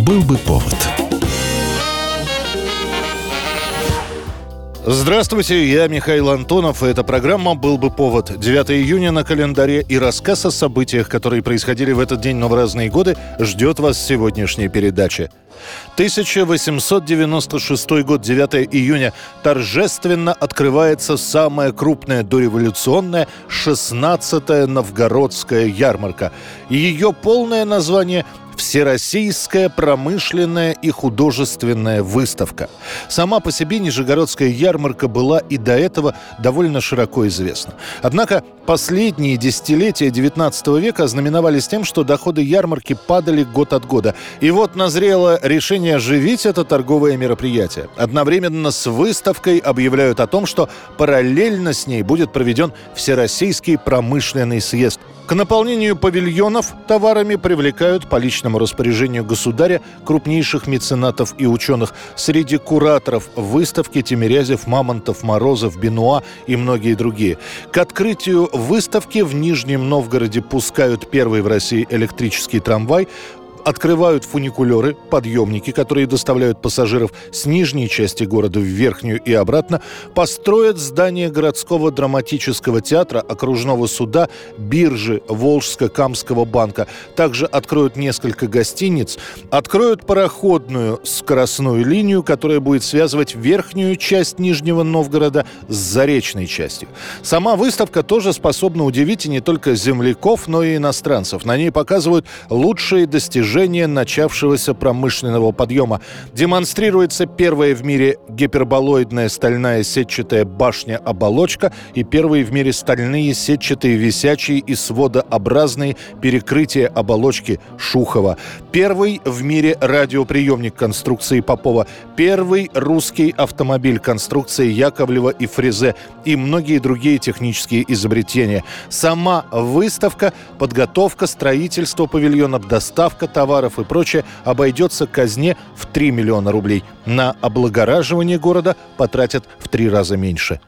Был бы повод. Здравствуйте, я Михаил Антонов, и эта программа «Был бы повод». 9 июня на календаре и рассказ о событиях, которые происходили в этот день, но в разные годы, ждет вас в сегодняшней передаче. 1896 год, 9 июня, торжественно открывается самая крупная дореволюционная 16-я новгородская ярмарка. Ее полное название Всероссийская промышленная и художественная выставка. Сама по себе Нижегородская ярмарка была и до этого довольно широко известна. Однако последние десятилетия XIX века ознаменовались тем, что доходы ярмарки падали год от года. И вот назрело решение оживить это торговое мероприятие. Одновременно с выставкой объявляют о том, что параллельно с ней будет проведен Всероссийский промышленный съезд. К наполнению павильонов товарами привлекают по личному распоряжению государя крупнейших меценатов и ученых. Среди кураторов выставки Тимирязев, Мамонтов, Морозов, Бенуа и многие другие. К открытию выставки в Нижнем Новгороде пускают первый в России электрический трамвай открывают фуникулеры, подъемники, которые доставляют пассажиров с нижней части города в верхнюю и обратно, построят здание городского драматического театра, окружного суда, биржи Волжско-Камского банка. Также откроют несколько гостиниц, откроют пароходную скоростную линию, которая будет связывать верхнюю часть Нижнего Новгорода с заречной частью. Сама выставка тоже способна удивить и не только земляков, но и иностранцев. На ней показывают лучшие достижения достижение начавшегося промышленного подъема. Демонстрируется первая в мире гиперболоидная стальная сетчатая башня-оболочка и первые в мире стальные сетчатые висячие и сводообразные перекрытия оболочки Шухова. Первый в мире радиоприемник конструкции Попова. Первый русский автомобиль конструкции Яковлева и Фрезе и многие другие технические изобретения. Сама выставка, подготовка, строительство павильонов, доставка товаров и прочее обойдется казне в 3 миллиона рублей. На облагораживание города потратят в три раза меньше.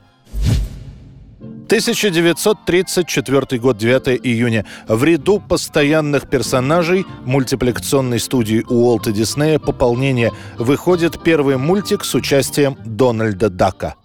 1934 год, 9 июня. В ряду постоянных персонажей мультипликационной студии Уолта Диснея «Пополнение» выходит первый мультик с участием Дональда Дака.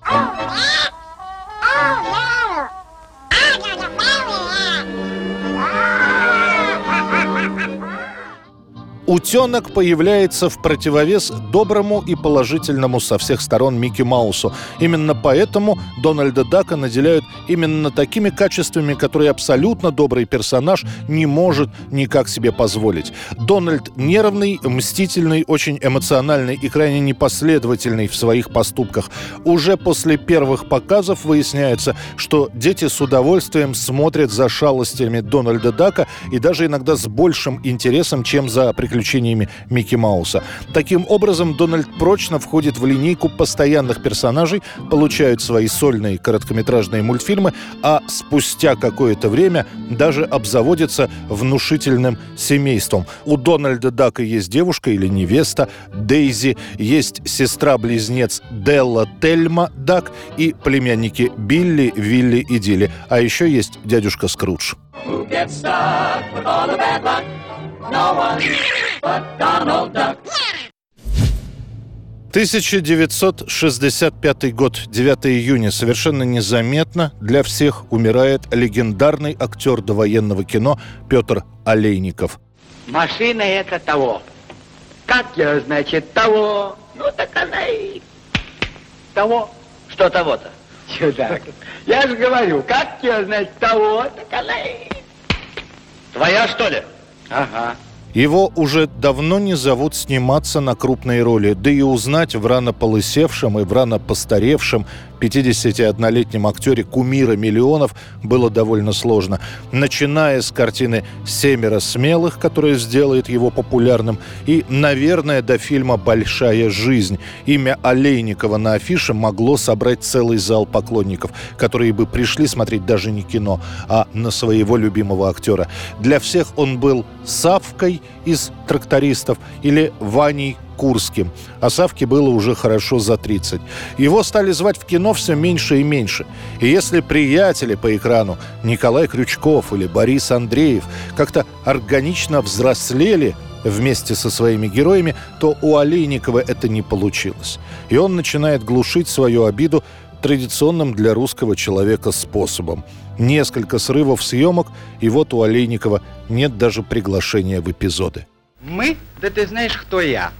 Утенок появляется в противовес доброму и положительному со всех сторон Микки Маусу. Именно поэтому Дональда Дака наделяют именно такими качествами, которые абсолютно добрый персонаж не может никак себе позволить. Дональд нервный, мстительный, очень эмоциональный и крайне непоследовательный в своих поступках. Уже после первых показов выясняется, что дети с удовольствием смотрят за шалостями Дональда Дака и даже иногда с большим интересом, чем за приключениями приключениями Микки Мауса. Таким образом, Дональд прочно входит в линейку постоянных персонажей, получают свои сольные короткометражные мультфильмы, а спустя какое-то время даже обзаводится внушительным семейством. У Дональда Дака есть девушка или невеста Дейзи, есть сестра-близнец Делла Тельма Дак и племянники Билли, Вилли и Дилли. А еще есть дядюшка Скрудж. No one but Donald Duck. 1965 год, 9 июня. Совершенно незаметно для всех умирает легендарный актер довоенного кино Петр Олейников. Машина это того. Как я, значит, того? Ну, так она и того. Что того-то? Чудак. Я же говорю, как я, значит, того, так она и... Твоя, что ли? Ага. Его уже давно не зовут сниматься на крупные роли, да и узнать в рано полысевшем и в рано постаревшем 51-летнем актере кумира миллионов было довольно сложно. Начиная с картины «Семеро смелых», которая сделает его популярным, и, наверное, до фильма «Большая жизнь». Имя Олейникова на афише могло собрать целый зал поклонников, которые бы пришли смотреть даже не кино, а на своего любимого актера. Для всех он был Савкой из «Трактористов» или Ваней Курским, а Савке было уже хорошо за 30. Его стали звать в кино все меньше и меньше. И если приятели по экрану Николай Крючков или Борис Андреев как-то органично взрослели, вместе со своими героями, то у Олейникова это не получилось. И он начинает глушить свою обиду традиционным для русского человека способом. Несколько срывов съемок, и вот у Олейникова нет даже приглашения в эпизоды. Мы? Да ты знаешь, кто я.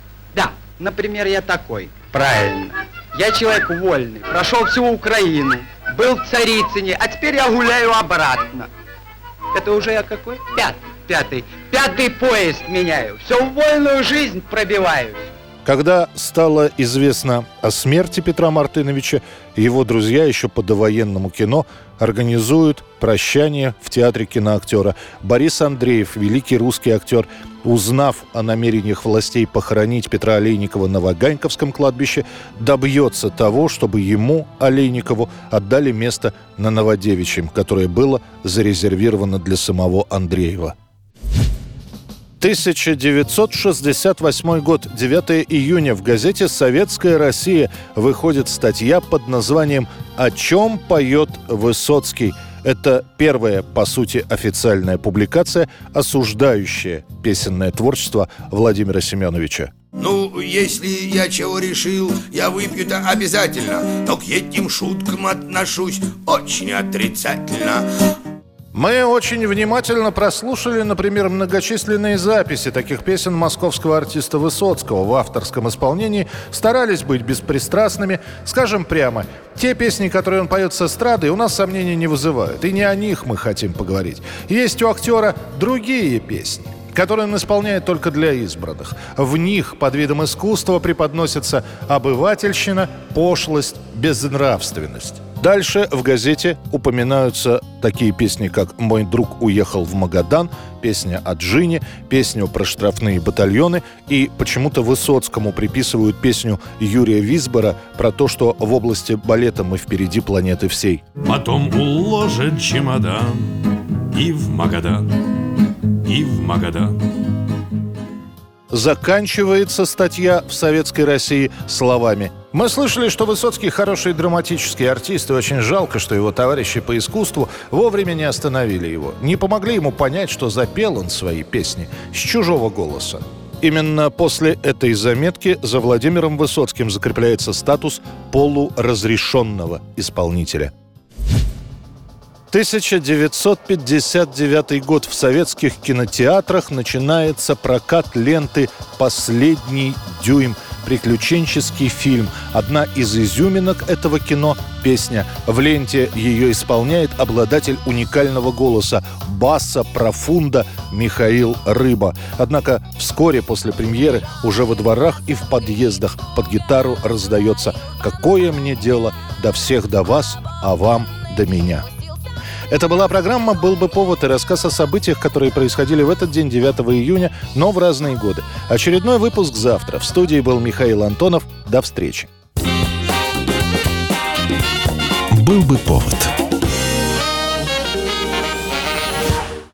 Например, я такой. Правильно. Я человек вольный, прошел всю Украину, был в Царицыне, а теперь я гуляю обратно. Это уже я какой? Пятый. Пятый. Пятый поезд меняю. Все в вольную жизнь пробиваюсь. Когда стало известно о смерти Петра Мартыновича, его друзья еще по довоенному кино организуют прощание в театре киноактера. Борис Андреев, великий русский актер, узнав о намерениях властей похоронить Петра Олейникова на Ваганьковском кладбище, добьется того, чтобы ему, Олейникову, отдали место на Новодевичьем, которое было зарезервировано для самого Андреева. 1968 год, 9 июня. В газете «Советская Россия» выходит статья под названием «О чем поет Высоцкий». Это первая, по сути, официальная публикация, осуждающая песенное творчество Владимира Семеновича. Ну, если я чего решил, я выпью-то обязательно Но к этим шуткам отношусь очень отрицательно мы очень внимательно прослушали, например, многочисленные записи таких песен московского артиста Высоцкого в авторском исполнении, старались быть беспристрастными. Скажем прямо, те песни, которые он поет с эстрады, у нас сомнений не вызывают. И не о них мы хотим поговорить. Есть у актера другие песни которые он исполняет только для избранных. В них под видом искусства преподносится обывательщина, пошлость, безнравственность. Дальше в газете упоминаются такие песни, как «Мой друг уехал в Магадан», песня о Джине, песню про штрафные батальоны и почему-то Высоцкому приписывают песню Юрия Висбора про то, что в области балета мы впереди планеты всей. Потом уложит чемодан и в Магадан, и в Магадан. Заканчивается статья в «Советской России» словами мы слышали, что Высоцкий хороший драматический артист, и очень жалко, что его товарищи по искусству вовремя не остановили его, не помогли ему понять, что запел он свои песни с чужого голоса. Именно после этой заметки за Владимиром Высоцким закрепляется статус полуразрешенного исполнителя. 1959 год в советских кинотеатрах начинается прокат ленты «Последний дюйм» приключенческий фильм. Одна из изюминок этого кино – песня. В ленте ее исполняет обладатель уникального голоса – баса профунда Михаил Рыба. Однако вскоре после премьеры уже во дворах и в подъездах под гитару раздается «Какое мне дело до всех до вас, а вам до меня». Это была программа «Был бы повод» и рассказ о событиях, которые происходили в этот день, 9 июня, но в разные годы. Очередной выпуск завтра. В студии был Михаил Антонов. До встречи. «Был бы повод»